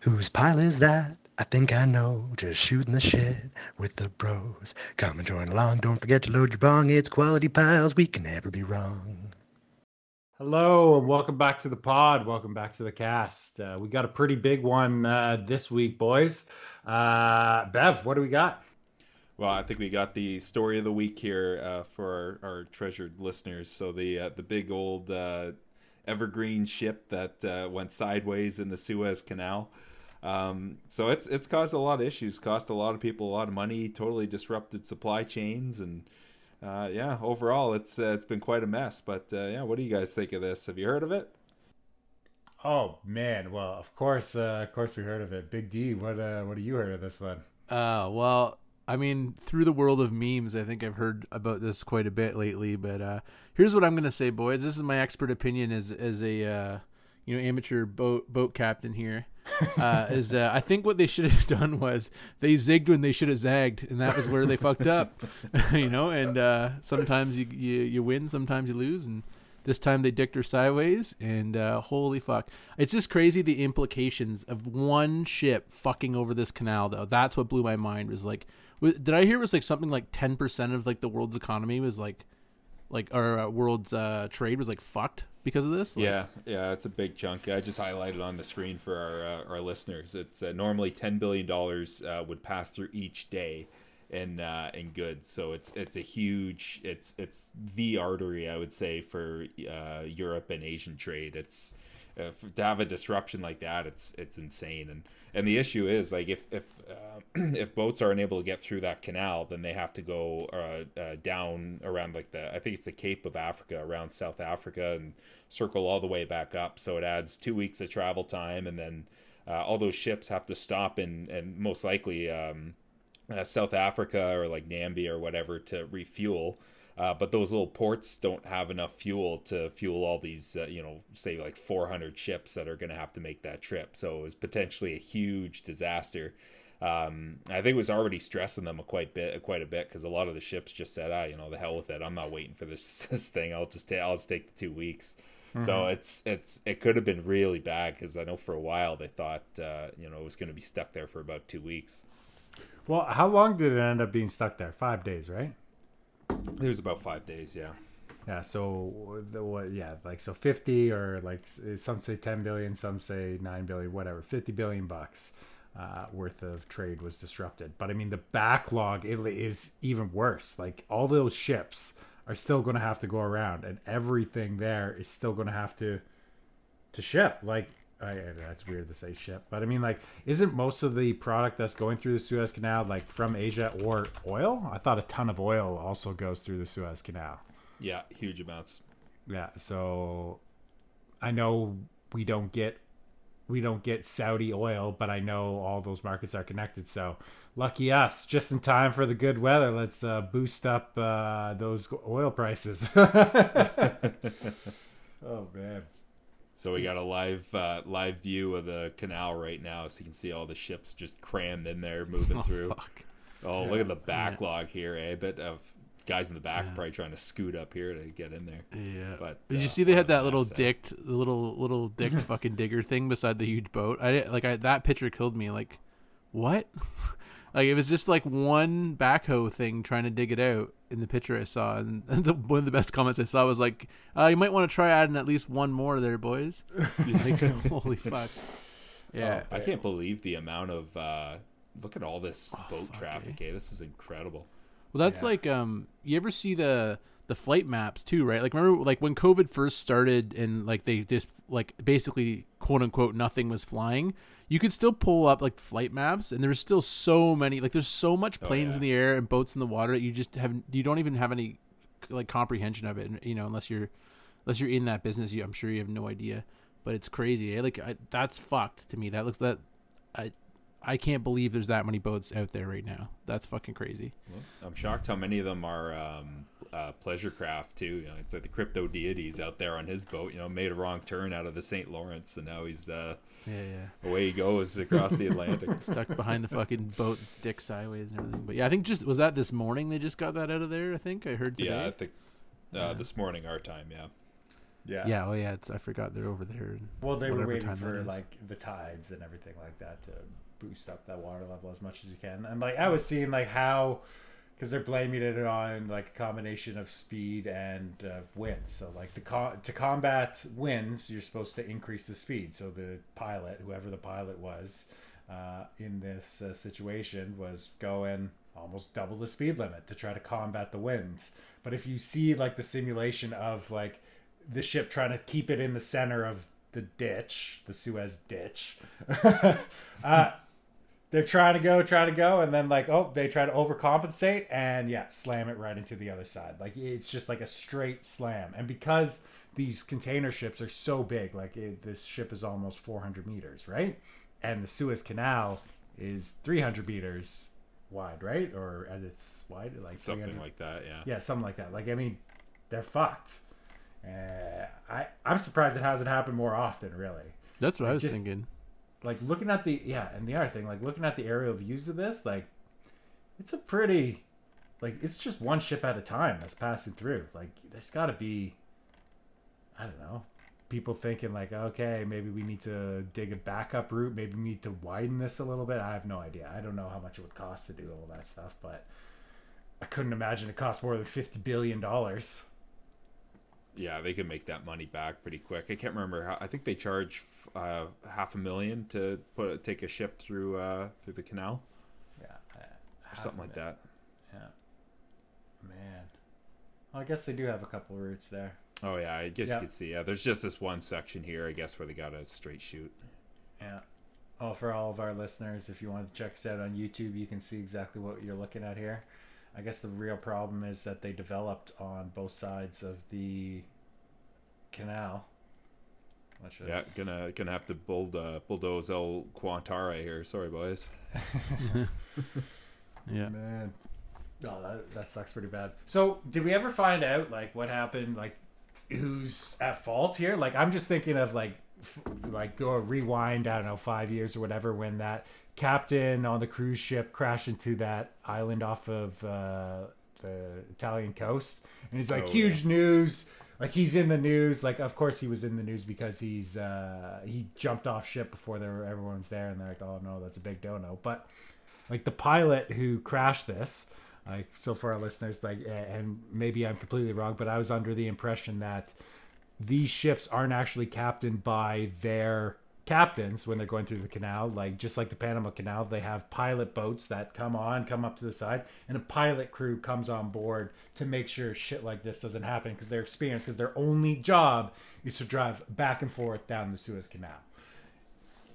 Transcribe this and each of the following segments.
Whose pile is that? I think I know. Just shooting the shit with the bros. Come and join along. Don't forget to load your bong. It's quality piles. We can never be wrong. Hello and welcome back to the pod. Welcome back to the cast. Uh, we got a pretty big one uh, this week, boys. Uh, Bev, what do we got? Well, I think we got the story of the week here uh, for our, our, treasured listeners. So the uh, the big old uh, evergreen ship that uh, went sideways in the Suez Canal. Um, so it's it's caused a lot of issues, cost a lot of people a lot of money, totally disrupted supply chains, and uh, yeah, overall it's uh, it's been quite a mess. But uh, yeah, what do you guys think of this? Have you heard of it? Oh man, well of course, uh, of course we heard of it. Big D, what uh, what do you heard of this one? Uh, well, I mean, through the world of memes, I think I've heard about this quite a bit lately. But uh, here's what I'm gonna say, boys. This is my expert opinion as as a uh, you know amateur boat boat captain here. Uh, is uh, I think what they should have done was they zigged when they should have zagged, and that was where they fucked up. you know, and uh, sometimes you, you you win, sometimes you lose, and this time they dicked her sideways, and uh, holy fuck. It's just crazy the implications of one ship fucking over this canal, though. That's what blew my mind was like, did I hear it was like something like 10% of like the world's economy was like, like, our uh, world's uh, trade was like fucked because of this? Like, yeah, yeah, it's a big chunk. I just highlighted on the screen for our uh, our listeners. It's uh, normally ten billion dollars uh, would pass through each day, in uh, in goods. So it's it's a huge it's it's the artery I would say for uh, Europe and Asian trade. It's uh, to have a disruption like that, it's it's insane. And and the issue is like if if uh, if boats aren't able to get through that canal, then they have to go uh, uh, down around like the I think it's the Cape of Africa around South Africa and circle all the way back up. So it adds two weeks of travel time, and then uh, all those ships have to stop in and most likely. Um, uh, South Africa or like Namibia or whatever to refuel. Uh, but those little ports don't have enough fuel to fuel all these, uh, you know, say like 400 ships that are going to have to make that trip. So it was potentially a huge disaster. Um, I think it was already stressing them a quite bit, quite a bit, because a lot of the ships just said, "Ah, you know, the hell with it. I'm not waiting for this this thing. I'll just take, I'll just take the two weeks." Mm-hmm. So it's it's it could have been really bad because I know for a while they thought, uh, you know, it was going to be stuck there for about two weeks. Well, how long did it end up being stuck there? Five days, right? It was about five days, yeah. Yeah. So the what? Yeah, like so fifty or like some say ten billion, some say nine billion, whatever. Fifty billion bucks uh, worth of trade was disrupted. But I mean, the backlog it is even worse. Like all those ships are still going to have to go around, and everything there is still going to have to to ship. Like I, that's weird to say ship, but I mean, like, isn't most of the product that's going through the Suez Canal like from Asia or oil? I thought a ton of oil also goes through the Suez Canal. Yeah, huge amounts. Yeah, so I know we don't get we don't get Saudi oil, but I know all those markets are connected. So lucky us, just in time for the good weather. Let's uh, boost up uh, those oil prices. oh man. So we got a live uh, live view of the canal right now, so you can see all the ships just crammed in there, moving oh, through. Fuck. Oh, yeah. look at the backlog yeah. here, eh? But of guys in the back yeah. probably trying to scoot up here to get in there. Yeah. But did uh, you see they had that little dick, the little little dick fucking digger thing beside the huge boat? I did like I, that picture killed me. Like, what? Like it was just like one backhoe thing trying to dig it out in the picture I saw, and, and the, one of the best comments I saw was like, uh, "You might want to try adding at least one more there, boys." like, holy fuck! Yeah, oh, I can't believe the amount of uh, look at all this oh, boat traffic. Eh? This is incredible. Well, that's yeah. like um, you ever see the the flight maps too, right? Like remember like when COVID first started and like they just like basically quote unquote nothing was flying you could still pull up like flight maps and there's still so many like there's so much oh, planes oh, yeah. in the air and boats in the water that you just have you don't even have any like comprehension of it you know unless you're unless you're in that business you i'm sure you have no idea but it's crazy eh? like I, that's fucked to me that looks that i i can't believe there's that many boats out there right now that's fucking crazy well, i'm shocked how many of them are um uh, pleasure craft too. You know, it's like the crypto deities out there on his boat. You know, made a wrong turn out of the St. Lawrence, and now he's uh, yeah, yeah. away he goes across the Atlantic, stuck behind the fucking boat, stick sideways and everything. But yeah, I think just was that this morning they just got that out of there. I think I heard. Today? Yeah, I think uh, yeah. this morning our time. Yeah. Yeah. Yeah. Oh yeah. It's, I forgot they're over there. Well, they were waiting for like the tides and everything like that to boost up that water level as much as you can. And like I was seeing like how because they're blaming it on like a combination of speed and uh, wind. So like the co- to combat winds, you're supposed to increase the speed. So the pilot, whoever the pilot was uh, in this uh, situation, was going almost double the speed limit to try to combat the winds. But if you see like the simulation of like the ship trying to keep it in the center of the ditch, the Suez ditch. they're trying to go, trying to go, and then like, oh, they try to overcompensate and yeah, slam it right into the other side. Like it's just like a straight slam. And because these container ships are so big, like it, this ship is almost 400 meters, right? And the Suez Canal is 300 meters wide, right? Or at its wide, like Something like that, yeah. yeah, something like that. Like I mean, they're fucked. Uh, I I'm surprised it hasn't happened more often. Really, That's what I was just- thinking. Like looking at the yeah, and the other thing, like looking at the aerial views of this, like it's a pretty, like it's just one ship at a time that's passing through. Like there's got to be, I don't know, people thinking like, okay, maybe we need to dig a backup route. Maybe we need to widen this a little bit. I have no idea. I don't know how much it would cost to do all that stuff, but I couldn't imagine it cost more than fifty billion dollars. Yeah, they can make that money back pretty quick. I can't remember how. I think they charge uh, half a million to put take a ship through uh, through the canal Yeah, or something like that. Yeah, man. Well, I guess they do have a couple of routes there. Oh yeah, I guess Yeah. you could see. Yeah, there's just this one section here, I guess, where they got a straight shoot. Yeah. Oh, for all of our listeners, if you want to check us out on YouTube, you can see exactly what you're looking at here. I guess the real problem is that they developed on both sides of the canal. Which Yeah, is- gonna gonna have to build uh, bulldoze El Qantara here. Sorry, boys. Yeah. Man. Oh, that, that sucks pretty bad. So, did we ever find out like what happened? Like, who's at fault here? Like, I'm just thinking of like, f- like go rewind. I don't know, five years or whatever when that captain on the cruise ship crashed into that island off of uh, the Italian coast, and he's like Oh, huge news. Like he's in the news. Like of course he was in the news because he's uh, he jumped off ship before there were, everyone's there, and they're like, oh no, that's a big dono. But like the pilot who crashed this like so for our listeners like and maybe i'm completely wrong but i was under the impression that these ships aren't actually captained by their captains when they're going through the canal. Like just like the panama canal they have pilot boats that come on come up to the side and a pilot crew comes on board to make sure shit like this doesn't happen because they're experienced because their only job is to drive back and forth down the suez canal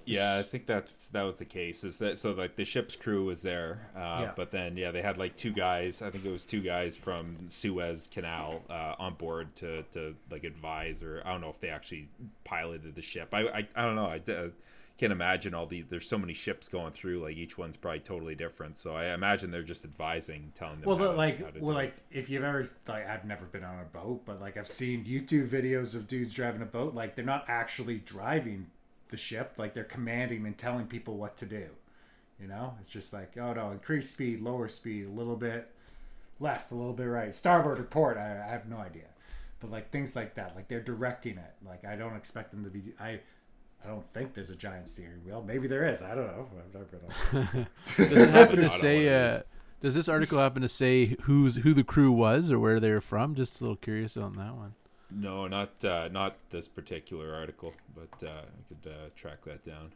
Yeah, I think that's that was the case. Is that so? Like the ship's crew was there, uh, Yeah. but then yeah, they had like two guys. I think it was two guys from Suez Canal uh, on board to to like advise, or I don't know if they actually piloted the ship. I I, I don't know. I uh, can't imagine all the. There's so many ships going through. Like each one's probably totally different. So I imagine they're just advising, telling them. Well, how like, how well, do it. like if you've ever like, I've never been on a boat, but like I've seen YouTube videos of dudes driving a boat. Like they're not actually driving the ship, like they're commanding and telling people what to do. You know, it's just like, oh no, increase speed, lower speed, a little bit left, a little bit right, starboard report. I, I have no idea, but like things like that, like they're directing it. Like I don't expect them to be. I. I don't think there's a giant steering wheel. Maybe there is. I don't know. I've never been on does it happen to say? know Uh, does this article happen to say who's who the crew was or where they were from? Just a little curious on that one. No, not uh, not this particular article, but uh, I could uh, track that down.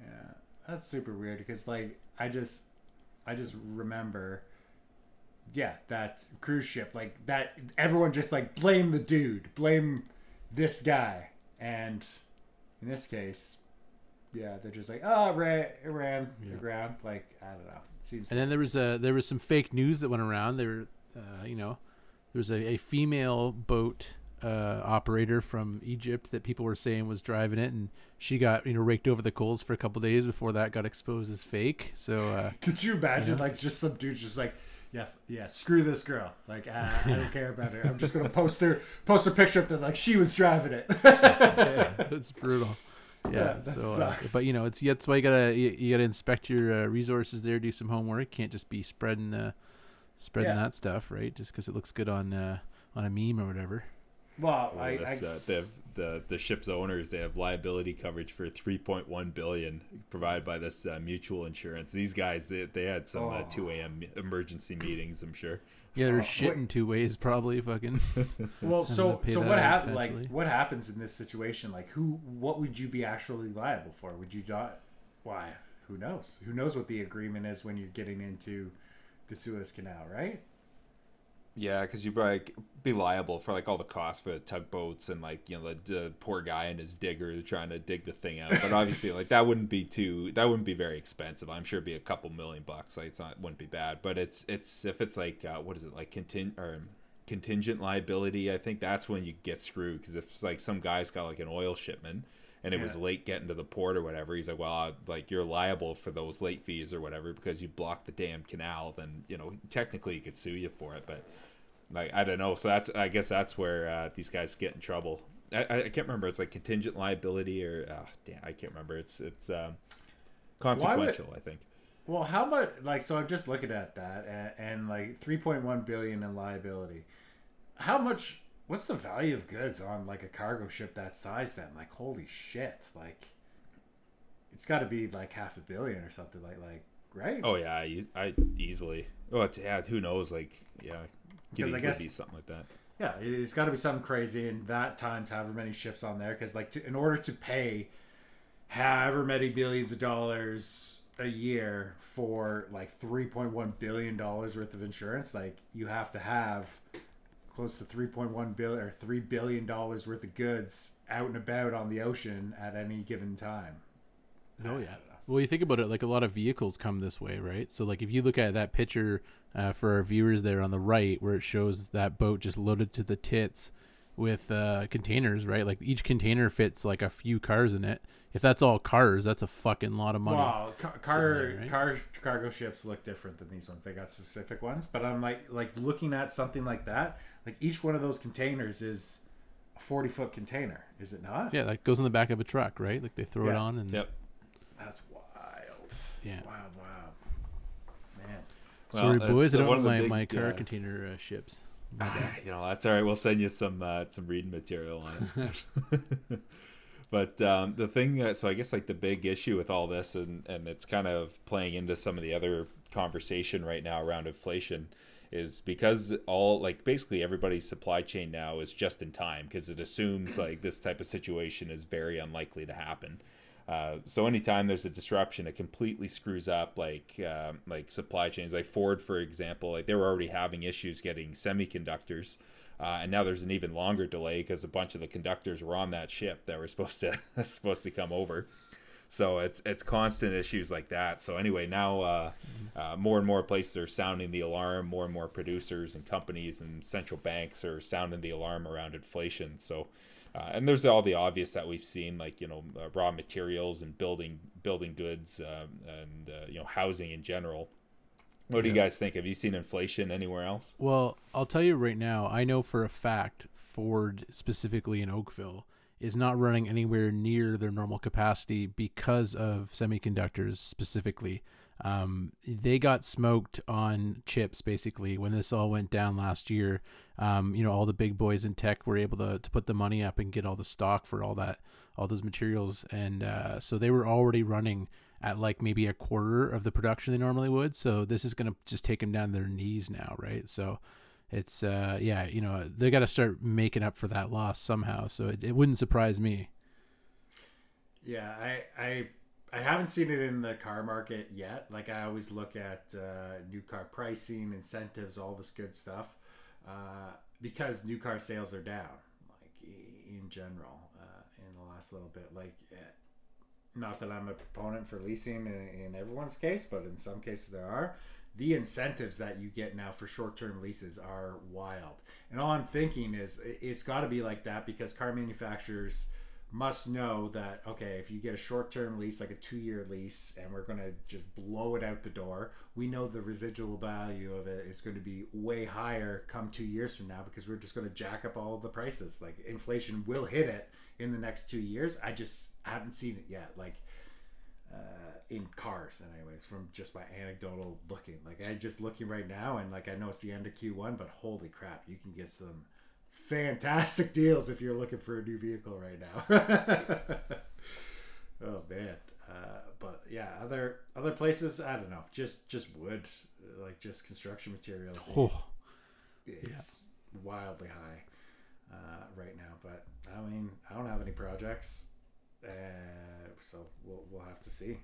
Yeah, that's super weird because like I just I just remember yeah, that cruise ship like that everyone just like blame the dude, blame this guy. And in this case, yeah, they're just like, "Oh, it ran it ran Yeah. aground." Like, I don't know. It seems And then there was a there was some fake news that went around. There, were, uh, you know, there was a, a female boat uh, operator from Egypt that people were saying was driving it, and she got you know raked over the coals for a couple days before that got exposed as fake. So uh, Could you imagine like just some dude just like yeah, yeah, screw this girl. Like I, I don't care about her. I'm just gonna post her, post her picture up that like she was driving it. yeah, that's brutal. Yeah, Yeah, that so, uh, sucks. but you know, it's that's why you gotta you, you gotta inspect your uh, resources there, do some homework. Can't just be spreading uh, spreading Yeah. that stuff, right? Just because it looks good on uh, on a meme or whatever. Well, Or I, this, I uh, they have the the ship's owners. They have liability coverage for 3.1 billion provided by this uh, mutual insurance. These guys, they, they had some uh, Oh. 2 a.m. emergency meetings. I'm sure. Yeah, they're Oh, shitting wait. two ways probably. Fucking. well, so so what out happens? Like, what happens in this situation? Like, who? What would you be actually liable for? Would you not? Why? Who knows? Who knows what the agreement is when you're getting into the Suez Canal, right? Yeah, because you probably be liable for like all the costs for the tugboats and like you know the, the poor guy and his digger trying to dig the thing out. But obviously, like that wouldn't be too that wouldn't be very expensive. I'm sure it'd be a couple million bucks. Like it's not wouldn't be bad. But it's it's if it's like uh, what is it like contin or contingent liability? I think that's when you get screwed because if it's like some guy's got like an oil shipment and it was late getting to the port or whatever, he's like, well, uh, like you're liable for those late fees or whatever because you blocked the damn canal. Then you know technically he could sue you for it, but like I don't know. So that's I guess that's where uh, these guys get in trouble. I, I I can't remember. It's like contingent liability or uh, damn, I can't remember. It's it's um, consequential. I think. Well, how much? Like, so I'm just looking at that, and, and like 3.1 billion in liability. How much? What's the value of goods on like a cargo ship that size? Then, like, holy shit! Like, it's got to be like half a billion or something. Like, like, right? Oh yeah, I, I easily. Oh yeah, who knows? Like yeah, could easily guess- be something like that. Yeah, it's got to be something crazy, and that times however many ships on there. Because like, to, in order to pay however many billions of dollars a year for like three point one billion dollars worth of insurance, like you have to have close to three point one billion or three billion dollars worth of goods out and about on the ocean at any given time. Oh yeah. Well, you think about it, like a lot of vehicles come this way, right? So, like if you look at that picture uh, for our viewers there on the right, where it shows that boat just loaded to the tits with uh, containers, right? Like each container fits like a few cars in it. If that's all cars, that's a fucking lot of money. Wow, car, car, right? car cargo ships look different than these ones. They got specific ones, but I'm like like looking at something like that. Like each one of those containers is a 40 foot container, is it not? Yeah, that goes in the back of a truck, right? Like they throw it on and Yep. That's wild. Yeah. Wow, wow. Man. Sorry, boys, it's, I uh, don't one of want the my, big, my car uh, container uh, ships. you know that's all right. We'll send you some uh, some reading material on it. but um, the thing, uh, so I guess like the big issue with all this, and and it's kind of playing into some of the other conversation right now around inflation, is because all like basically everybody's supply chain now is just in time because it assumes like this type of situation is very unlikely to happen. Uh, so anytime there's a disruption, it completely screws up like um, like supply chains. Like Ford, for example, like they were already having issues getting semiconductors, uh, and now there's an even longer delay because a bunch of the conductors were on that ship that were supposed to supposed to come over. So it's it's constant issues like that. So anyway, now uh, uh, more and more places are sounding the alarm. More and more producers and companies and central banks are sounding the alarm around inflation. So. Uh, and there's all the obvious that we've seen, like you know, uh, raw materials and building building goods um, and uh, you know housing in general. What do you guys think? Have you seen inflation anywhere else? Well, I'll tell you right now, I know for a fact Ford, specifically in Oakville, is not running anywhere near their normal capacity because of semiconductors specifically. Um, they got smoked on chips basically when this all went down last year. Um, you know, all the big boys in tech were able to, to put the money up and get all the stock for all that, all those materials. And uh, so they were already running at like maybe a quarter of the production they normally would. So this is going to just take them down to their knees now, right? So it's, uh, yeah, you know, they got to start making up for that loss somehow. So it, it wouldn't surprise me. Yeah, I, I I haven't seen it in the car market yet. Like I always look at uh, new car pricing, incentives, all this good stuff, uh, because new car sales are down, like in general, uh, in the last little bit. Like, eh, not that I'm a proponent for leasing in, in everyone's case, but in some cases there are. The incentives that you get now for short-term leases are wild, and all I'm thinking is it- it's got to be like that because car manufacturers must know that okay if you get a short-term lease like a two-year lease and we're going to just blow it out the door we know the residual value of it is going to be way higher come two years from now because we're just going to jack up all the prices. Like inflation will hit it in the next two years. I just haven't seen it yet. Like uh, in cars anyways from just my anecdotal looking like i just looking right now and like i know it's the end of q1 but holy crap you can get some fantastic deals if you're looking for a new vehicle right now. oh man. Uh, but yeah, other other places, I don't know, just just wood, like just construction materials. Oh, It's wildly high uh, right now, but I mean, I don't have any projects, uh, so we'll we'll have to see.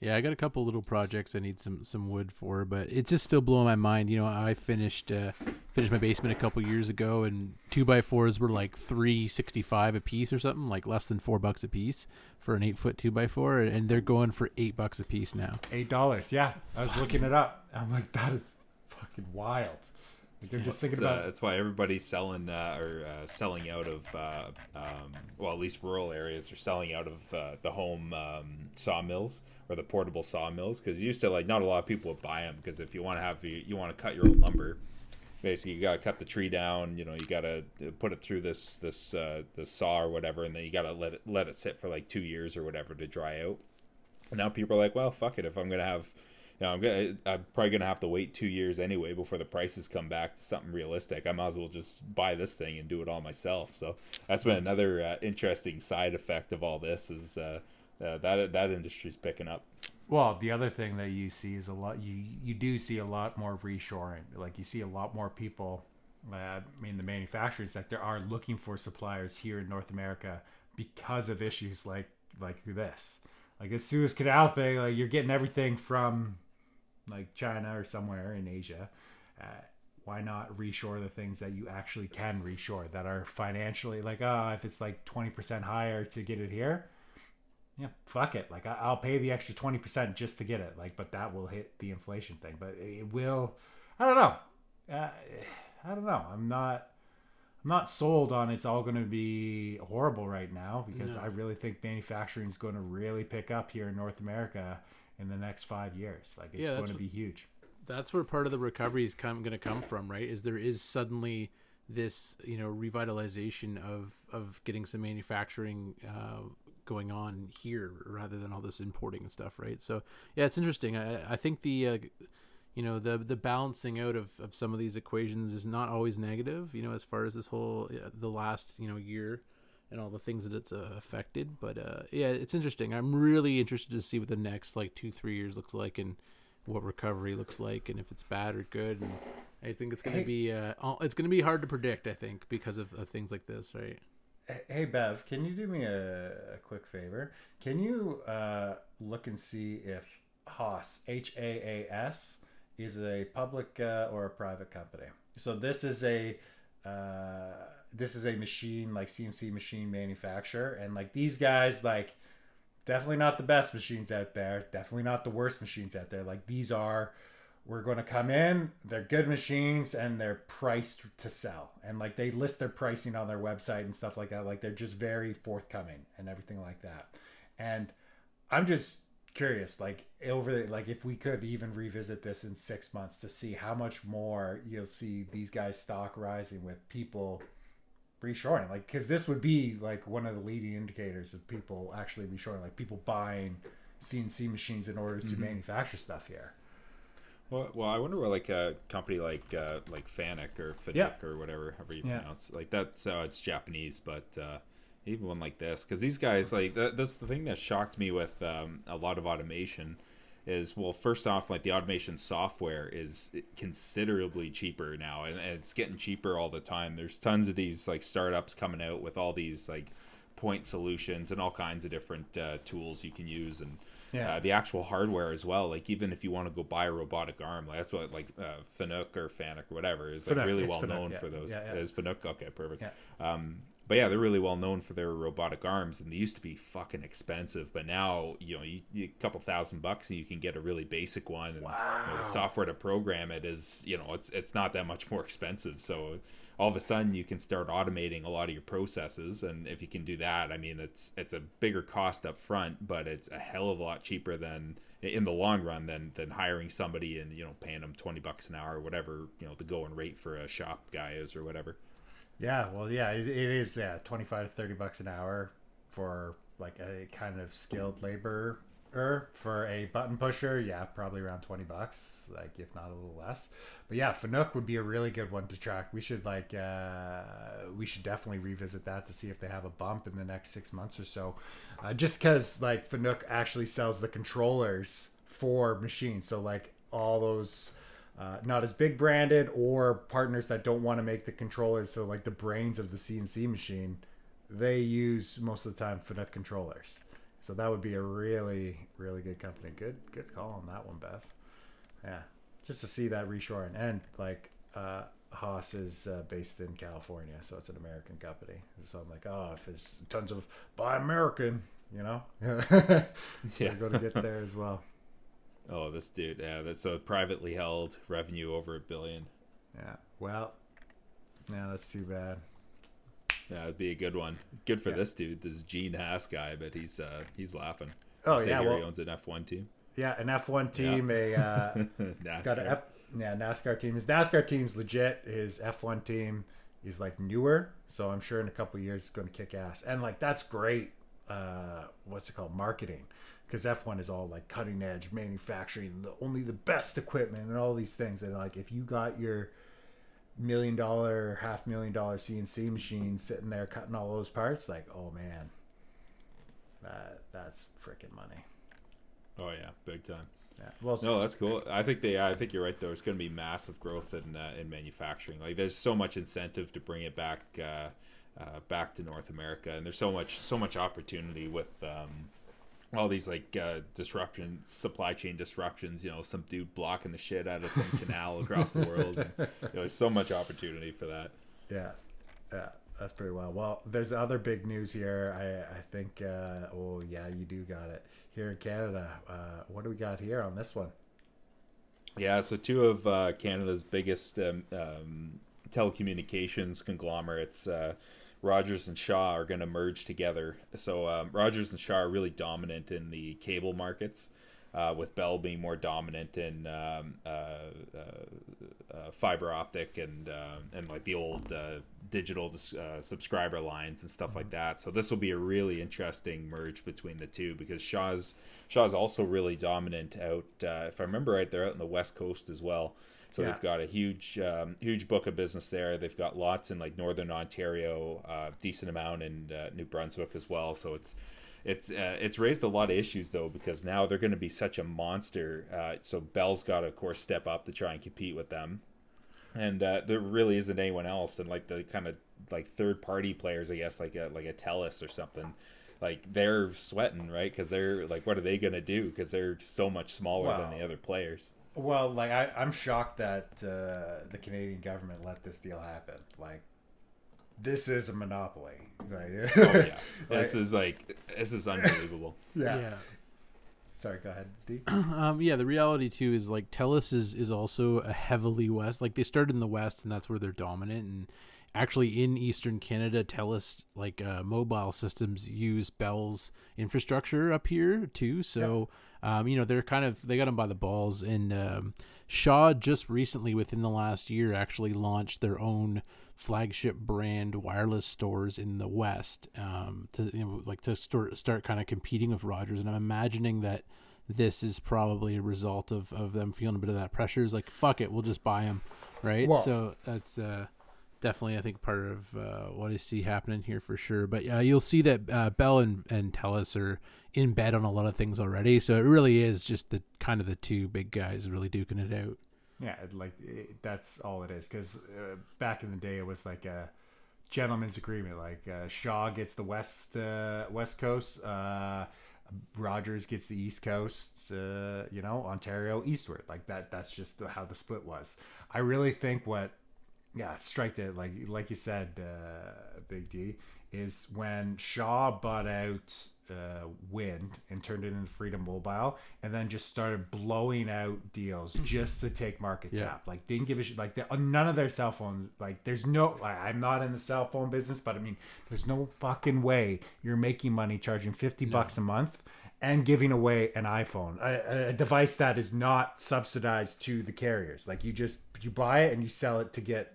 Yeah, I got a couple little projects I need some some wood for, but it's just still blowing my mind. You know, I finished uh, finished my basement a couple years ago, and two by fours were like three sixty five a piece or something, like less than four bucks a piece for an eight foot two by four, and they're going for eight bucks a piece now. Eight dollars, yeah. I was looking it up. I'm like, that is fucking wild. Like they're just thinking It's, uh, that's why everybody's selling uh, or uh, selling out of uh, um, well, at least rural areas are selling out of uh, the home um, sawmills or the portable sawmills because used to like not a lot of people would buy them because if you want to have you, you want to cut your own lumber, basically you got to cut the tree down. You know, you got to put it through this this uh, this saw or whatever, and then you got to let it let it sit for like two years or whatever to dry out. And now people are like, well, fuck it. If I'm gonna have, you know, I'm gonna, I'm probably gonna have to wait two years anyway before the prices come back to something realistic. I might as well just buy this thing and do it all myself. So that's been another uh, interesting side effect of all this is uh, uh, that that industry's picking up. Well, the other thing that you see is a lot. You you do see a lot more reshoring. Like you see a lot more people. Uh, I mean, the manufacturing sector are looking for suppliers here in North America because of issues like like this. Like the Suez Canal thing. Like you're getting everything from like China or somewhere in Asia. Uh, why not reshore the things that you actually can reshore that are financially like, oh, if it's like twenty percent higher to get it here, yeah, fuck it. Like I, I'll pay the extra twenty percent just to get it. Like, but that will hit the inflation thing. But it will. I don't know. Uh, I don't know. I'm not. I'm not sold on it's all going to be horrible right now because No. I really think manufacturing is going to really pick up here in North America in the next five years. Like it's Yeah, going to be huge. that's where part of the recovery is come going to come from, right? Is there is suddenly this you know revitalization of of getting some manufacturing uh, going on here rather than all this importing and stuff, right? So yeah, it's interesting. I I think the uh, you know the the balancing out of, of some of these equations is not always negative. You know, as far as this whole uh, the last you know year and all the things that it's uh, affected. But uh, yeah, it's interesting. I'm really interested to see what the next like two three years looks like and what recovery looks like and if it's bad or good. And I think it's going to Hey. be uh, it's going to be hard to predict. I think because of, of things like this, right? Hey Bev, can you do me a, a quick favor? Can you uh, look and see if Haas H A A S is a public uh, or a private company? So this is a uh, this is a machine like CNC machine manufacturer, and like these guys like definitely not the best machines out there, definitely not the worst machines out there. Like these are we're going to come in they're good machines and they're priced to sell. And like they list their pricing on their website and stuff like that. Like they're just very forthcoming and everything like that. And i'm just curious like over like if we could even revisit this in six months to see how much more you'll see these guys stock rising with people reshoring like because this would be like one of the leading indicators of people actually reshoring like people buying cnc machines in order to manufacture stuff here Well, well, I wonder what like a company like uh, like Fanuc or Fanuc Yeah. or whatever, however you Yeah. pronounce like that's uh, it's Japanese, but uh, even one like this, because these guys like that, that's the thing that shocked me with um, a lot of automation is well, first off, like the automation software is considerably cheaper now, and, and it's getting cheaper all the time. There's tons of these like startups coming out with all these like point solutions and all kinds of different uh, tools you can use and Yeah. uh, the actual hardware as well. Like even if you want to go buy a robotic arm, like that's what like uh, Fanuc or Fanuc or whatever is like Fanuc, really well Fanuc, known yeah. for those. Yeah, yeah. Is Fanuc okay? Perfect. Um, but yeah, they're really well known for their robotic arms, and they used to be fucking expensive. But now, you know, you, you, a couple thousand bucks, and you can get a really basic one. And, you know, the software to program it is, you know, it's it's not that much more expensive. So all of a sudden, you can start automating a lot of your processes, and if you can do that, I mean, it's it's a bigger cost up front, but it's a hell of a lot cheaper than in the long run than than hiring somebody and you know paying them 20 bucks an hour or whatever you know the going rate for a shop guy is or whatever Yeah, well, yeah, it, it is. Yeah, twenty five to thirty bucks an hour for like a kind of skilled labor er for a button pusher, yeah, probably around twenty bucks, like if not a little less. But yeah, Fanuc would be a really good one to track. We should like uh, we should definitely revisit that to see if they have a bump in the next six months or so. Uh, just because like Fanuc actually sells the controllers for machines, so like all those. Uh, not as big branded or partners that don't want to make the controllers so like the brains of the cnc machine they use most of the time Fanuc controllers so that would be a really, really good company. Good, good call on that one, Bev. Yeah, just to see that reshoring and like uh, Haas is uh, based in California, so it's an American company. So I'm like, oh, if it's tons of buy American, you know, yeah, going to get there as well. Oh, this dude, yeah, that's a privately held revenue over a billion. Yeah, well, yeah, that's too bad. Yeah, it'd be a good one. Good for yeah. this dude, this Gene Haas guy, but he's uh he's laughing. Oh yeah, well, he owns an F one team. Yeah, an F one team, yeah. a uh, NASCAR. got an F, yeah NASCAR team. His NASCAR team's legit. His F one team is like newer, so I'm sure in a couple years it's going to kick ass. And like that's great. Uh, what's it called? Marketing, because F1 is all like cutting edge manufacturing, the, only the best equipment and all these things. And like if you got your million dollar, half million dollar CNC machine sitting there cutting all those parts, like, oh man, that that's freaking money. Oh yeah, big time. Yeah. Well, no, that's cool. I think they. I think you're right. Though it's going to be massive growth in uh, in manufacturing. Like, there's so much incentive to bring it back uh, uh, back to North America, and there's so much so much opportunity with um, all these like uh, disruption, supply chain disruptions. You know, some dude blocking the shit out of some canal across the world. And, you know, there's so much opportunity for that. Yeah, yeah, that's pretty well. Well, there's other big news here. I I think. Uh, oh yeah, you do got it here in Canada. Uh, what do we got here on this one? Yeah, so two of uh, Canada's biggest um, um, telecommunications conglomerates. Rogers and Shaw are going to merge together. So um, Rogers and Shaw are really dominant in the cable markets, uh, with Bell being more dominant in um, uh, uh, uh fiber optic and uh, and like the old uh, digital subscriber lines and stuff like that. So this will be a really interesting merge between the two because Shaw's Shaw's also really dominant out. if I remember right, they're out in the West Coast as well. So yeah. they've got a huge, um, huge book of business there. They've got lots in like northern Ontario, uh, decent amount in uh, New Brunswick as well. So it's it's uh, it's raised a lot of issues though because now they're going to be such a monster. Uh, so Bell's got to of course step up to try and compete with them, and uh, there really isn't anyone else. And like the kind of like third party players, I guess like a like a Telus or something. Like they're sweating, right? Because they're like, what are they gonna do? Because they're so much smaller wow. than the other players. Well, like I, I'm shocked that uh, the Canadian government let this deal happen. Like, this is a monopoly. Like, oh yeah, this is like this is unbelievable. yeah. yeah. Sorry, go ahead, D. um, yeah, the reality too is like Telus is is also a heavily west. Like they started in the west, and that's where they're dominant. And actually, in Eastern Canada, Telus like uh, mobile systems use Bell's infrastructure up here too. So. Yeah um, you know, they're kind of they got them by the balls. And um, Shaw just recently, within the last year, actually launched their own flagship brand wireless stores in the West um, to you know, like to start start kind of competing with Rogers. And I'm imagining that this is probably a result of, of them feeling a bit of that pressure. Is like fuck it, we'll just buy them, right? Well, so that's uh, definitely I think part of uh, what I see happening here for sure. But uh, you'll see that uh, Bell and, and Telus are in bed on a lot of things already. So it really is just the kind of the two big guys really duking it out. Yeah, like it, that's all it is. Because uh, back in the day, it was like a gentleman's agreement. Like uh, Shaw gets the west uh, west coast. Rogers gets the East Coast, you know, Ontario eastward. Like that. That's just how the split was. I really think what yeah, strike it like like you said, uh, Big D is when Shaw bought out uh, Wind and turned it into Freedom Mobile, and then just started blowing out deals mm-hmm. just to take market yeah. cap. Like didn't give a shit. Like none of their cell phones. Like there's no. I'm not in the cell phone business, but I mean, there's no fucking way you're making money charging fifty no. bucks a month and giving away an iPhone, a, a, device that is not subsidized to the carriers. Like you just you buy it and you sell it to get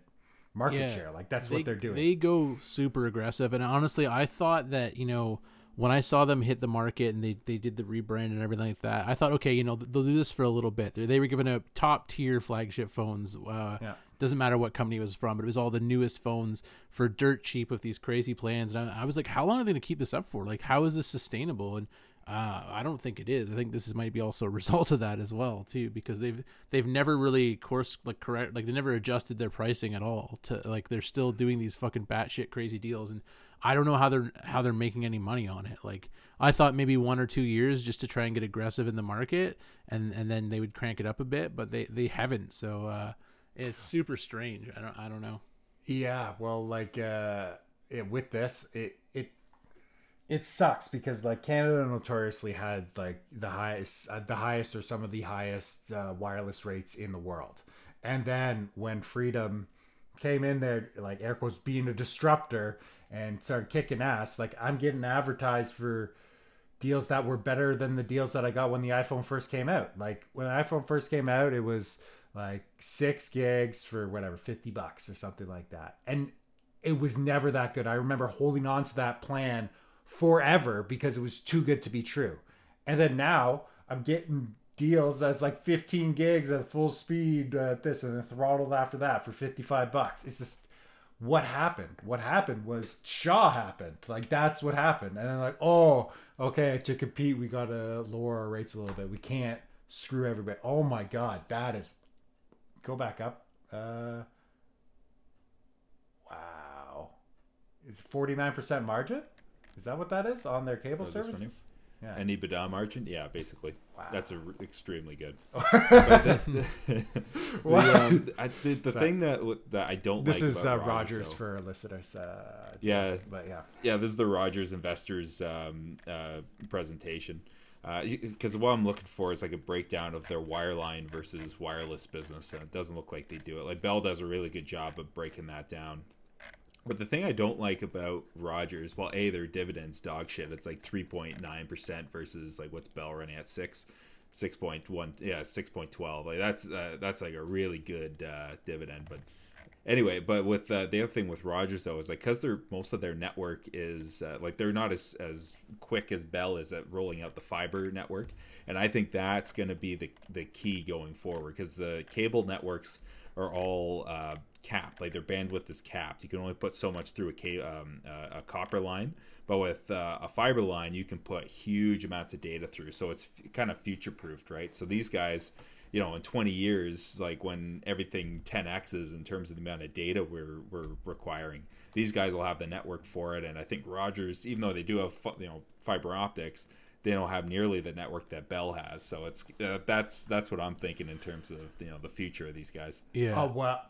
market yeah, share. Like that's they, what they're doing. They go super aggressive, and honestly, I thought that you know when I saw them hit the market and they, they did the rebrand and everything like that, I thought, okay, you know, they'll do this for a little bit. They, they were giving out top tier flagship phones. Uh, Yeah. Doesn't matter what company it was from, but it was all the newest phones for dirt cheap with these crazy plans. And I, I was like, how long are they going to keep this up for? Like, how is this sustainable? And uh, I don't think it is. I think this is, might be also a result of that as well too, because they've they've never really course like correct like they never adjusted their pricing at all to like they're still doing these fucking batshit crazy deals, and I don't know how they're how they're making any money on it. Like I thought maybe one or two years just to try and get aggressive in the market, and and then they would crank it up a bit, but they they haven't. So uh, it's super strange. I don't I don't know. Yeah, well, like uh, it, with this, it it it sucks because like Canada notoriously had like the highest, uh, the highest or some of the highest uh, wireless rates in the world, and then when Freedom came in there, like air quotes, being a disruptor and started kicking ass, like I'm getting advertised for deals that were better than the deals that I got when the iPhone first came out. Like when the iPhone first came out, it was like six gigs for whatever, 50 bucks or something like that. And it was never that good. I remember holding on to that plan forever because it was too good to be true. And then now I'm getting deals as like 15 gigs at full speed at this and then throttled after that for 55 bucks. It's just what happened? What happened was Shaw happened. Like that's what happened. And then like, oh, okay, to compete, we gotta lower our rates a little bit. We can't screw everybody. Oh my god, that is go back up. Uh Wow. Is 49% margin? Is that what that is on their cable services? Yeah. An EBITDA margin, yeah, basically. Wow. That's a, extremely good. But the, the, um, I, the, the So- thing that that I don't this like is uh, Rogers though- for listeners. Uh, Yeah. but yeah. yeah, this is the Rogers Investors um, uh, presentation. Because what I'm looking for is like a breakdown of their wireline versus wireless business, and it doesn't look like they do it. Like Bell does a really good job of breaking that down. But the thing I don't like about Rogers, well, a their dividends dog shit. It's like 3.9 percent versus like what's Bell running at six, six point one, yeah, six point twelve. Like that's uh, that's like a really good uh, dividend. But anyway, but with uh, the other thing with Rogers though is like because they're most of their network is uh, like they're not as as quick as Bell is at rolling out the fiber network, and I think that's going to be the the key going forward because the cable networks are all uh, capped. Like their bandwidth is capped. You can only put so much through a ca- um, uh, a copper line, but with uh, a fiber line, you can put huge amounts of data through. So it's f- kind of future proofed, right? So these guys you know, in 20 years, like when everything 10x's in terms of the amount of data we're, we're requiring, these guys will have the network for it. And I think Rogers, even though they do have, you know, fiber optics, they don't have nearly the network that Bell has. So it's uh, that's that's what I'm thinking in terms of you know the future of these guys. Yeah. Oh well,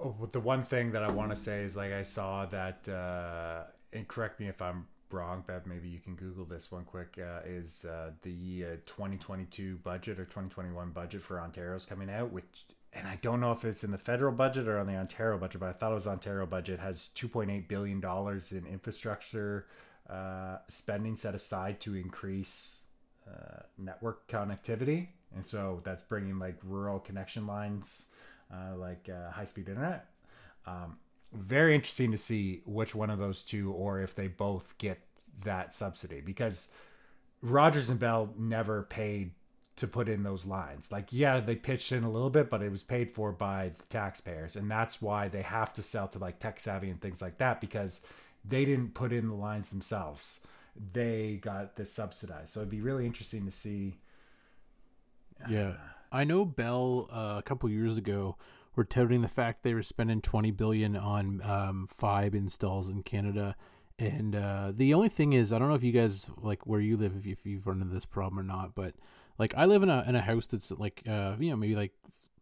oh, the one thing that I want to say is like I saw that, uh, and correct me if I'm wrong, Bev. Maybe you can Google this one quick. Uh, is uh, the uh, 2022 budget or 2021 budget for Ontario's coming out? Which, and I don't know if it's in the federal budget or on the Ontario budget, but I thought it was Ontario budget has 2.8 billion dollars in infrastructure uh, spending set aside to increase uh, network connectivity, and so that's bringing like rural connection lines, uh, like uh, high speed internet. Um, very interesting to see which one of those two, or if they both get that subsidy, because Rogers and Bell never paid to put in those lines. Like, yeah, they pitched in a little bit, but it was paid for by the taxpayers, and that's why they have to sell to like TekSavvy and things like that because they didn't put in the lines themselves. They got this subsidized. So it'd be really interesting to see. Yeah, I know Bell uh, a couple years ago were touting the fact they were spending twenty billion on um, Fibe installs in Canada, and uh, the only thing is, I don't know if you guys like where you live, if, you, if you've run into this problem or not, but like I live in a in a house that's like uh, you know maybe like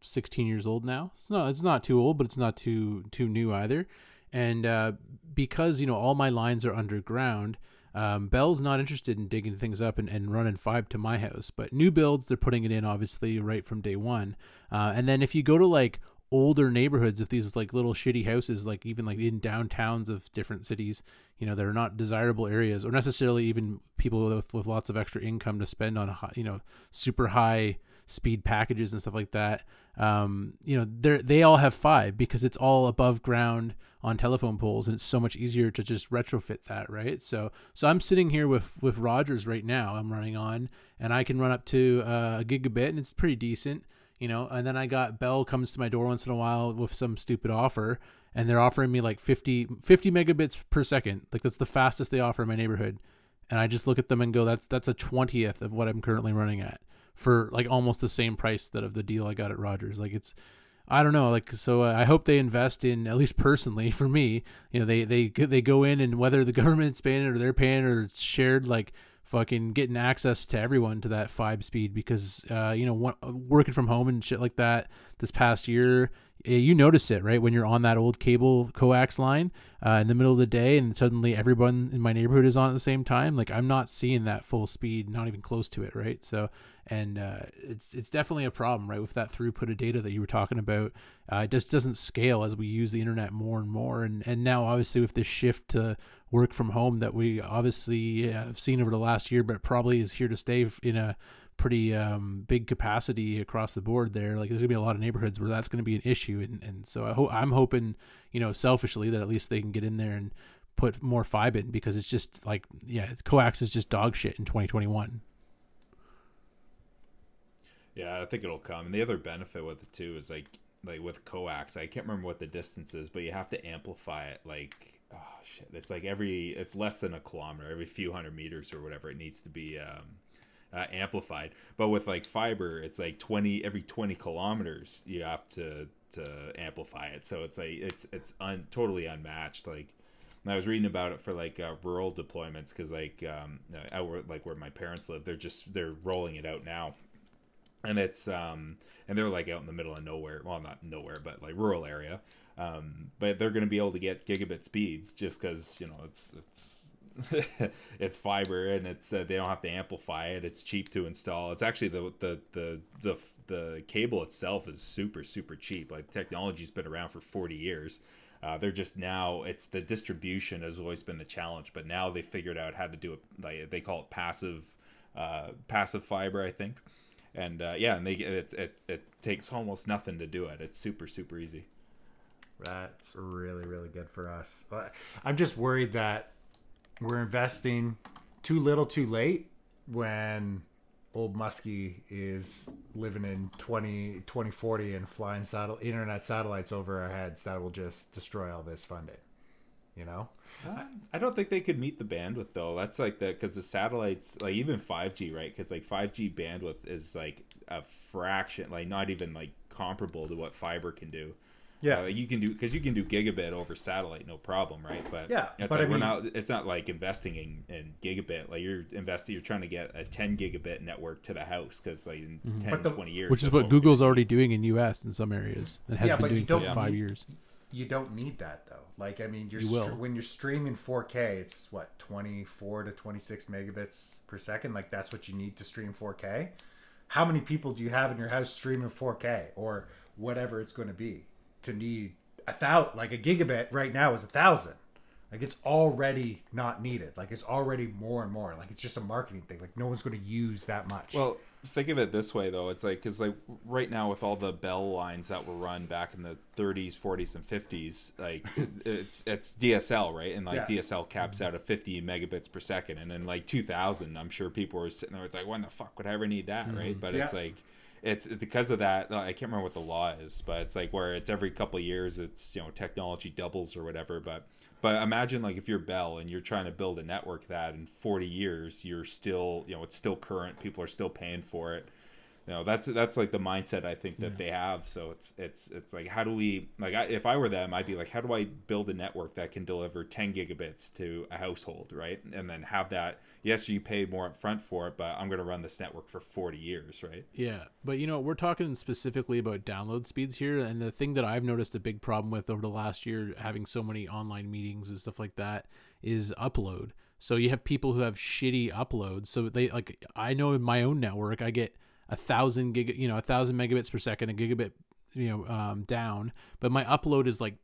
sixteen years old now. It's not it's not too old, but it's not too too new either, and uh, because you know all my lines are underground. Um, Bell's not interested in digging things up and, and running Fibe to my house, but new builds, they're putting it in obviously right from day one. Uh, and then if you go to like older neighborhoods, if these like little shitty houses, like even like in downtowns of different cities, you know, that are not desirable areas or necessarily even people with, with lots of extra income to spend on, you know, super high speed packages and stuff like that. Um, you know, they they all have Fibe because it's all above ground on telephone poles, and it's so much easier to just retrofit that, right? So, so I'm sitting here with with Rogers right now. I'm running on, and I can run up to uh, a gigabit, and it's pretty decent, you know. And then I got Bell comes to my door once in a while with some stupid offer, and they're offering me like 50, 50 megabits per second. Like that's the fastest they offer in my neighborhood. And I just look at them and go, that's that's a twentieth of what I'm currently running at for like almost the same price that of the deal I got at Rogers. Like it's, I don't know. Like so, uh, I hope they invest in at least personally for me. You know, they they they go in and whether the government's paying it or they're paying it or it's shared, like fucking getting access to everyone to that Fibe speed because uh, you know one, working from home and shit like that this past year you notice it right when you're on that old cable coax line uh, in the middle of the day and suddenly everyone in my neighborhood is on at the same time like i'm not seeing that full speed not even close to it right? So and uh, it's it's definitely a problem right with that throughput of data that you were talking about. Uh, it just doesn't scale as we use the internet more and more and and now obviously with this shift to work from home that we obviously have seen over the last year but probably is here to stay in a pretty um, big capacity across the board there. Like there's gonna be a lot of neighborhoods where that's gonna be an issue, and, and so I hope I'm hoping, you know, selfishly that at least they can get in there and put more fiber in because it's just like yeah, coax is just dog shit in 2021. Yeah, I think it'll come. And the other benefit with it too is like like with coax, I can't remember what the distance is, but you have to amplify it like oh shit, it's like every it's less than a kilometer, every few hundred meters or whatever it needs to be um uh, amplified. But with like fiber, it's like twenty every twenty kilometers you have to to amplify it. So it's like it's it's un, totally unmatched. Like I was reading about it for like uh, rural deployments because like um out where, like where my parents live, they're just they're rolling it out now. And it's um and they're like out in the middle of nowhere. Well, not nowhere, but like rural area. Um, but they're going to be able to get gigabit speeds just because you know it's it's it's fiber and it's uh, they don't have to amplify it. It's cheap to install. It's actually the the the the the cable itself is super super cheap. Like technology's been around for 40 years. Uh, they're just now it's the distribution has always been the challenge, but now they figured out how to do it. Like they call it passive uh, passive fiber, I think. And uh, yeah, and they it, it it takes almost nothing to do it. It's super super easy. That's really really good for us. I'm just worried that we're investing too little too late when old Muskie is living in 20, 2040 and flying satel- internet satellites over our heads that will just destroy all this funding. You know? I don't think they could meet the bandwidth though. That's like the because the satellites, like even five G, right? Because like five G bandwidth is like a fraction, like not even like comparable to what fiber can do. Yeah, uh, you can do because you can do gigabit over satellite, no problem, right? But yeah, it's but like I we're not. It's not like investing in, in gigabit. Like you're investing, you're trying to get a 10 gigabit network to the house because like in mm-hmm. 10, the, 20 years, which is what Google's already doing in U.S. in some areas and has yeah, been doing for yeah. five years. You don't need that though. Like I mean, you're you str- when you're streaming 4K, it's what 24 to 26 megabits per second. Like that's what you need to stream 4K. How many people do you have in your house streaming 4K or whatever it's going to be to need a thousand, like a gigabit right now is a thousand. Like it's already not needed. Like it's already more and more. Like it's just a marketing thing. Like no one's going to use that much. Well, think of it this way though. It's like because like right now with all the Bell lines that were run back in the 30s, 40s, and 50s, like it's it's DSL, right? And like yeah. DSL caps out at 50 megabits per second. And in like 2000, I'm sure people were sitting there. It's like, when the fuck would I ever need that, mm-hmm. right? But yeah. it's like it's because of that i can't remember what the law is but it's like where it's every couple years it's you know technology doubles or whatever but but imagine like if you're bell and you're trying to build a network that in 40 years you're still you know it's still current people are still paying for it you know that's that's like the mindset I think that yeah. they have. So it's it's it's like how do we like I, if I were them, I'd be like, how do I build a network that can deliver 10 gigabits to a household, right? And then have that. Yes, you pay more upfront for it, but I'm going to run this network for 40 years, right? Yeah, but you know we're talking specifically about download speeds here, and the thing that I've noticed a big problem with over the last year, having so many online meetings and stuff like that, is upload. So you have people who have shitty uploads. So they like I know in my own network, I get a thousand gig, you know, a thousand megabits per second, a gigabit, you know, um, down. But my upload is like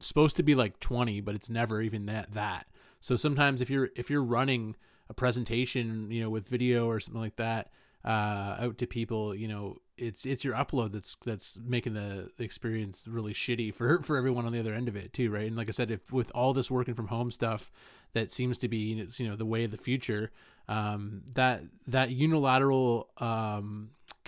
supposed to be like 20, but it's never even that that. So sometimes if you're if you're running a presentation, you know, with video or something like that, uh, out to people, you know, it's it's your upload that's that's making the experience really shitty for for everyone on the other end of it too, right? And like I said, if with all this working from home stuff that seems to be you know the way of the future, um, that that unilateral um,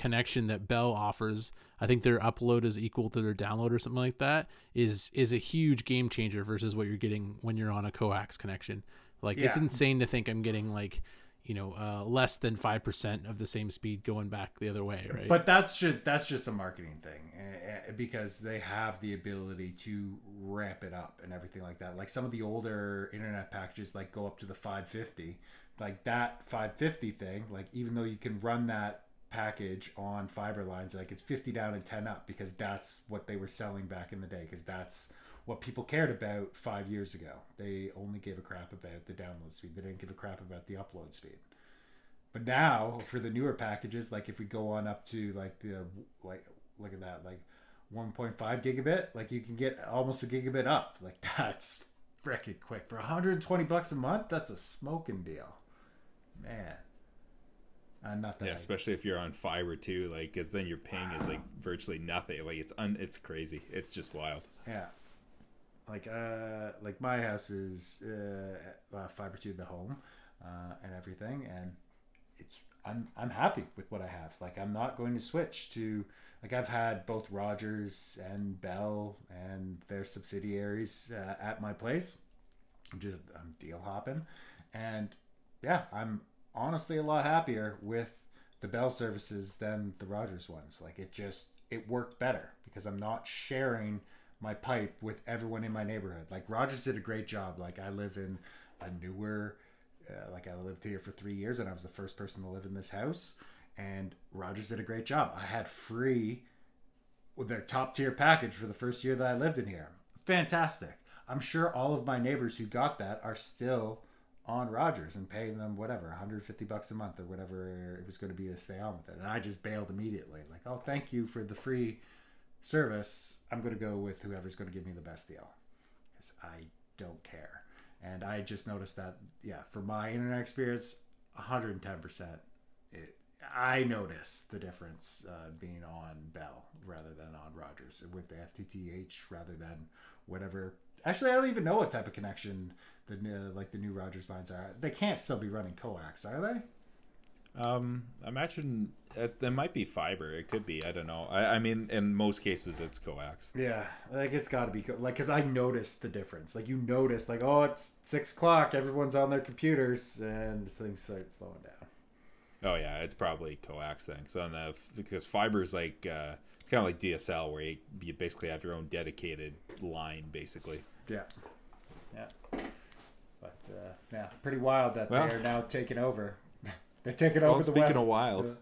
connection that Bell offers, I think their upload is equal to their download or something like that, is is a huge game changer versus what you're getting when you're on a coax connection. Like it's insane to think I'm getting like you know uh, less than five percent of the same speed going back the other way, right? But that's just that's just a marketing thing eh, eh, because they have the ability to ramp it up and everything like that. Like some of the older internet packages, like go up to the 550, like that 550 thing. Like even though you can run that package on fiber lines, like it's 50 down and 10 up because that's what they were selling back in the day. Because that's what people cared about five years ago. They only gave a crap about the download speed. They didn't give a crap about the upload speed. But now for the newer packages, like if we go on up to like the like look at that like 1.5 gigabit, like you can get almost a gigabit up. Like that's freaking quick for 120 bucks a month. That's a smoking deal, man. Uh, not that Yeah, I- especially if you're on fiber too, like, because then your ping is like virtually nothing. Like it's un, it's crazy. It's just wild. Yeah. Like uh like my house is uh, uh fiber to the home uh and everything and it's I'm I'm happy with what I have. Like I'm not going to switch to like I've had both Rogers and Bell and their subsidiaries uh, at my place. I'm just I'm deal hopping and yeah, I'm honestly a lot happier with the Bell services than the Rogers ones. Like it just it worked better because I'm not sharing my pipe with everyone in my neighborhood. Like Rogers did a great job. Like I live in a newer uh, like I lived here for 3 years and I was the first person to live in this house and Rogers did a great job. I had free with their top tier package for the first year that I lived in here. Fantastic. I'm sure all of my neighbors who got that are still on Rogers and paying them whatever 150 bucks a month or whatever it was going to be to stay on with it. And I just bailed immediately. Like, oh, thank you for the free service. I'm going to go with whoever's going to give me the best deal because I don't care. And I just noticed that, yeah, for my internet experience, 110%. It, I noticed the difference uh, being on Bell rather than on Rogers with the FTTH rather than whatever. Actually, I don't even know what type of connection the new- like the new Rogers lines are. They can't still be running coax, are they? Um, I imagine it, there might be fiber. It could be. I don't know. I, I mean, in most cases, it's coax. Yeah, like it's got to be co- like because I noticed the difference. Like you notice, like oh, it's six o'clock, everyone's on their computers, and things start slowing down. Oh yeah, it's probably coax then. So then, uh, because fiber is like uh, it's kind of like DSL, where you, you basically have your own dedicated line, basically. Yeah, yeah. But uh, yeah, pretty wild that Well- they're now taking over. they're taking Well, over the speaking West. of wild, Uh,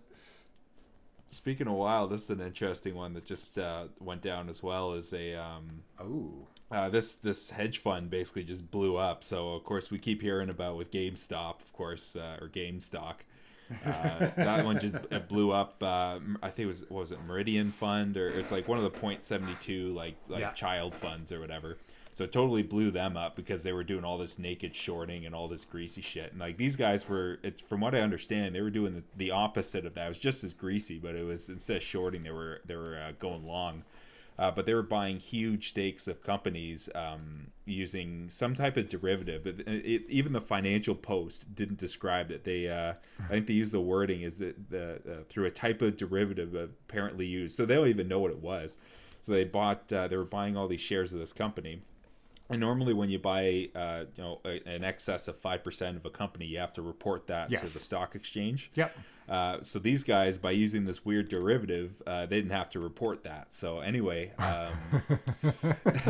Speaking of wild, this is an interesting one that just uh, went down as well. Is a um, oh, uh, this this hedge fund basically just blew up. So of course we keep hearing about with GameStop, of course, uh, or GameStock. Uh, that one just it blew up. Uh, I think it was what was it Meridian Fund or it's like one of the point seventy two like like Yeah. child funds or whatever. So it totally blew them up because they were doing all this naked shorting and all this greasy shit. And like these guys were, it's from what I understand, they were doing the, the opposite of that. It was just as greasy, but it was instead of shorting, they were they were uh, going long. Uh, but they were buying huge stakes of companies um, using some type of derivative. It, it, even the Financial Post didn't describe it. They, uh, I think they used the wording is that the uh, through a type of derivative apparently used. So they don't even know what it was. So they bought, uh, they were buying all these shares of this company. And normally, when you buy, uh, you know, a, an excess of five percent of a company, you have to report that to the stock exchange. Yep. Uh, so these guys, by using this weird derivative, uh, they didn't have to report that. So anyway, um,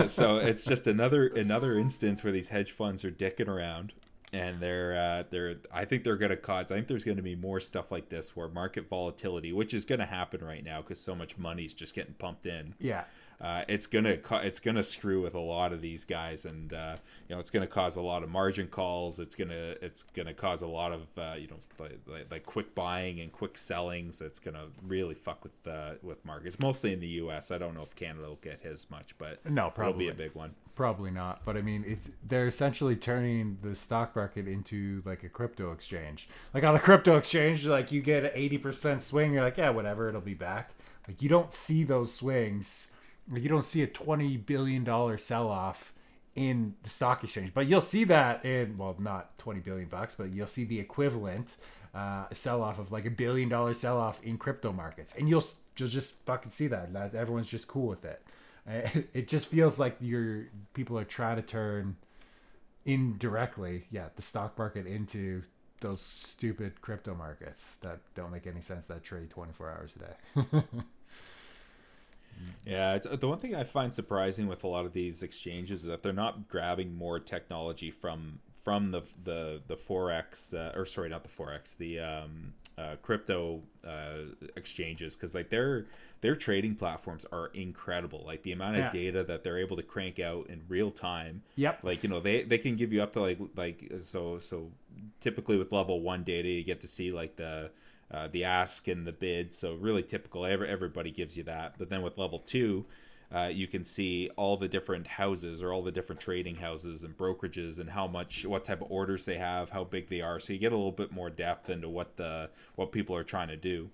so it's just another another instance where these hedge funds are dicking around, and they're uh, they're I think they're going to cause. I think there's going to be more stuff like this where market volatility, which is going to happen right now because so much money's just getting pumped in. Yeah. Uh, it's gonna it's gonna screw with a lot of these guys, and uh, you know it's gonna cause a lot of margin calls. It's gonna it's gonna cause a lot of uh, you know like, like, quick buying and quick sellings. That's gonna really fuck with uh, with markets, mostly in the U.S. I don't know if Canada will get his much, but No, it'll probably. be a big one. Probably not, but I mean, it's they're essentially turning the stock market into like a crypto exchange. Like on a crypto exchange, like you get an eighty percent swing, you're like, yeah, whatever, it'll be back. Like you don't see those swings. You don't see a twenty billion dollar sell off in the stock exchange, but you'll see that in well, not twenty billion bucks, but you'll see the equivalent uh, sell off of like a billion dollar sell off in crypto markets, and you'll you'll just fucking see that. That everyone's just cool with it. It just feels like your people are trying to turn indirectly, yeah, the stock market into those stupid crypto markets that don't make any sense that trade 24 hours a day. Yeah, it's, the one thing I find surprising with a lot of these exchanges is that they're not grabbing more technology from from the the the forex uh, or sorry, not the forex, the um, uh, crypto uh, exchanges because like their their trading platforms are incredible. Like the amount of Yeah. data that they're able to crank out in real time Yep. like you know they they can give you up to like like so so typically with level one data you get to see like the uh, the ask and the bid. So really typical. Every, everybody gives you that. But then with level two uh, you can see all the different houses or all the different trading houses and brokerages and how much what type of orders they have how big they are. So you get a little bit more depth into what the what people are trying to do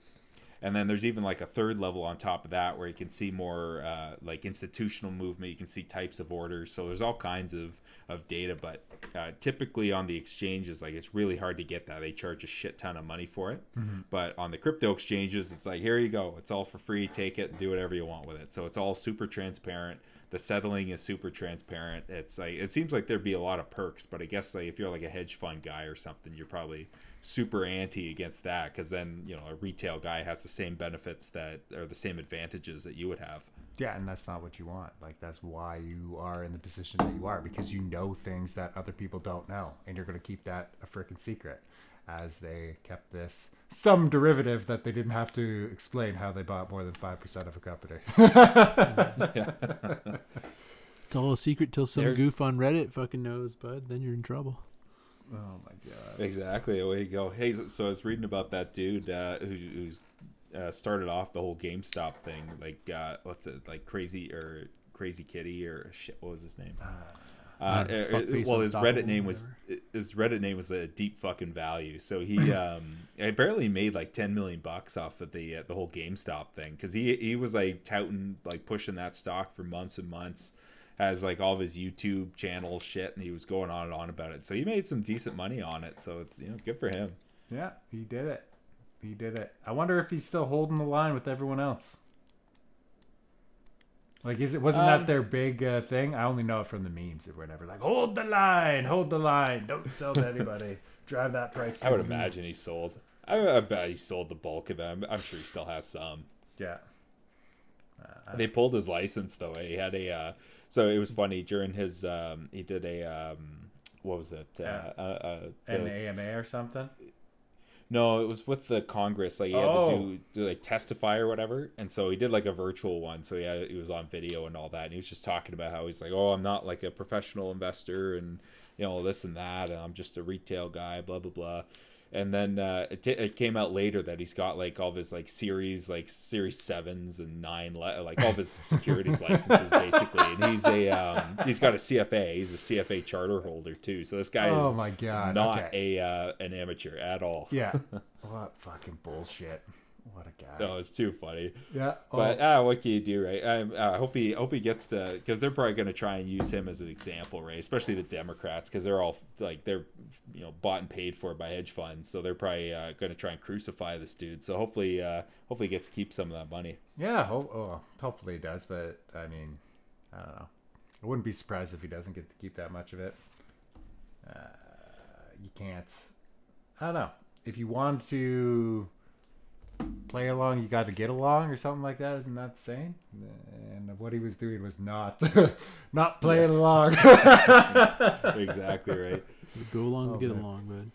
and then there's even like a third level on top of that where you can see more uh, like institutional movement. You can see types of orders. So there's all kinds of of data. But uh, typically on the exchanges like it's really hard to get that. They charge a shit ton of money for it. But on the crypto exchanges it's like here you go. It's all for free. Take it and do whatever you want with it. So it's all super transparent the settling is super transparent it's like it seems like there'd be a lot of perks but i guess like if you're like a hedge fund guy or something you're probably super anti against that because then you know a retail guy has the same benefits that or the same advantages that you would have Yeah, and that's not what you want. Like that's why you are in the position that you are because you know things that other people don't know, and you're going to keep that a freaking secret. As they kept this some derivative that they didn't have to explain how they bought more than five percent of a company. It's all a secret till some There's- goof on Reddit fucking knows, bud. Then you're in trouble. oh my god! exactly away you go hey so i was reading about that dude uh, who, who's uh, started off the whole gamestop thing like uh, what's it like crazy or crazy kitty or shit what was his name uh, uh, well, his Reddit name was his Reddit name was a deep fucking value. So he um, apparently made like ten million bucks off of the uh, the whole GameStop thing because he he was like touting like pushing that stock for months and months. Has like all of his YouTube channel shit, and he was going on and on about it. So he made some decent money on it. So it's you know good for him. Yeah, he did it. He did it. I wonder if he's still holding the line with everyone else. Like, is it wasn't Um, that their big uh, thing? I only know it from the memes or whatever. Like, hold the line, hold the line, don't sell to anybody, drive that price. I would the moon." imagine he sold. I, I bet he sold the bulk of them. I'm sure he still has some. Yeah. They pulled his license though. He had a uh, so it was funny during his um, he did a um, what was it? Uh, Yeah. uh, uh, An AMA or something. No, it was with the Congress. Like he had to Oh. do, do like testify or whatever, and so he did like a virtual one. So he had, he was on video and all that, and he was just talking about how he's like, "Oh, I'm not like a professional investor, and you know this and that, and I'm just a retail guy." Blah blah blah. And then uh, it, t- it came out later that he's got like all of his like series, like series sevens and nine, like all of his securities licenses basically. And he's a um, he's got a CFA. He's a CFA charter holder too. So this guy Oh is my god. not okay. a uh, an amateur at all. Yeah. what fucking bullshit. What a guy. No, it's too funny. Yeah. But oh, ah, what can you do, right? I, I hope he hope he gets the because they're probably going to try and use him as an example, right? Especially the Democrats because they're all like they're you know bought and paid for by hedge funds, so they're probably uh, going to try and crucify this dude. So hopefully, uh, hopefully he gets to keep some of that money. yeah. Ho- oh, hopefully he does. But I mean, I don't know. I wouldn't be surprised if he doesn't get to keep that much of it. Uh, you can't. I don't know. If you want to play along, you got to get along, or something like that. Isn't that the saying? And what he was doing was not not playing along. exactly right. Go along Oh, to get man. along, bud.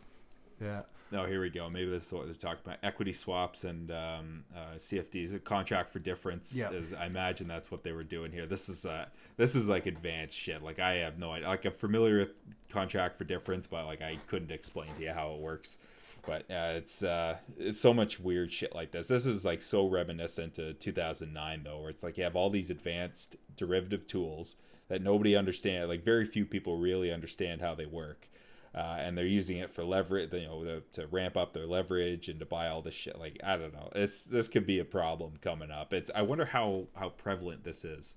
Yeah. Oh, here we go. Maybe this is what they're talking about: equity swaps and um, uh, CFDs, a contract for difference. Yeah. is, I imagine that's what they were doing here. This is uh, this is like advanced shit. Like I have no idea. Like I'm familiar with contract for difference, but like I couldn't explain to you how it works. But uh, it's uh, it's so much weird shit like this. This is like so reminiscent to 2009 though, where it's like you have all these advanced derivative tools that nobody understand. Like very few people really understand how they work uh, and they're using it for leverage, you know, to, to ramp up their leverage and to buy all this shit. Like I don't know, this this could be a problem coming up. It's I wonder how how prevalent this is.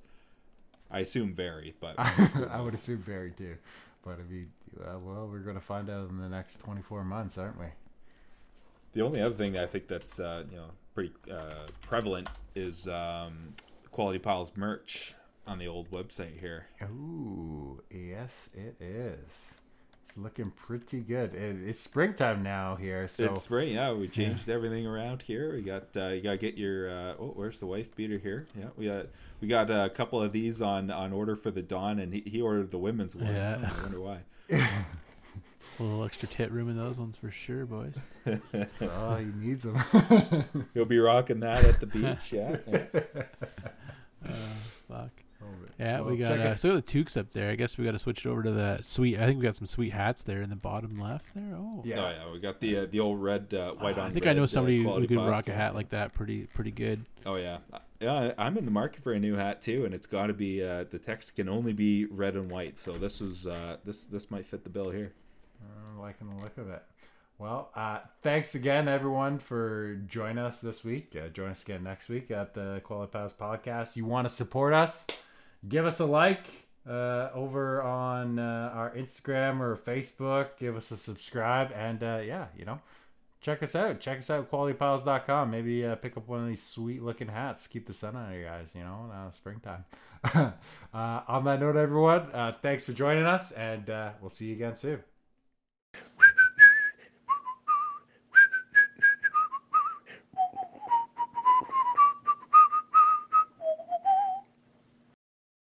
I assume very, but I would assume very too. But I mean, uh, well, we're going to find out in the next 24 months, aren't we? The only other thing that I think that's uh, you know pretty uh, prevalent is um, Quality Piles merch on the old website here. Ooh, yes, it is. It's looking pretty good. It, it's springtime now here, so it's spring, yeah. We changed everything around here. We got uh, you gotta get your uh, oh, where's the wife beater here? Yeah, we got we got a couple of these on on order for the Dawn, and he, he ordered the women's one. Yeah. I wonder why. A little extra tit room in those ones for sure, boys. oh, he needs them. You'll be rocking that at the beach, yeah. Uh, fuck. Yeah, we got check uh, us- still got the toques up there. I guess we got to switch it over to the sweet. I think we got some sweet hats there in the bottom left there. Oh, Yeah. Oh yeah, we got the uh, the old red uh, white on. I think red, I know uh, somebody who quality could plastic. rock a hat like that pretty pretty good. Oh yeah, Uh, yeah. I'm in the market for a new hat too, and it's got to be uh, the text can only be red and white. So this is uh, this this might fit the bill here. I'm liking the look of it. Well, uh, thanks again, everyone, for joining us this week. Uh, join us again next week at the Quality Piles podcast. You want to support us? Give us a like uh, over on uh, our Instagram or Facebook. Give us a subscribe. And uh, yeah, you know, check us out. Check us out at qualitypiles.com. Maybe uh, pick up one of these sweet looking hats. Keep the sun of your eyes, you know, uh, springtime. uh, on that note, everyone, uh, thanks for joining us. And uh, we'll see you again soon. Whew.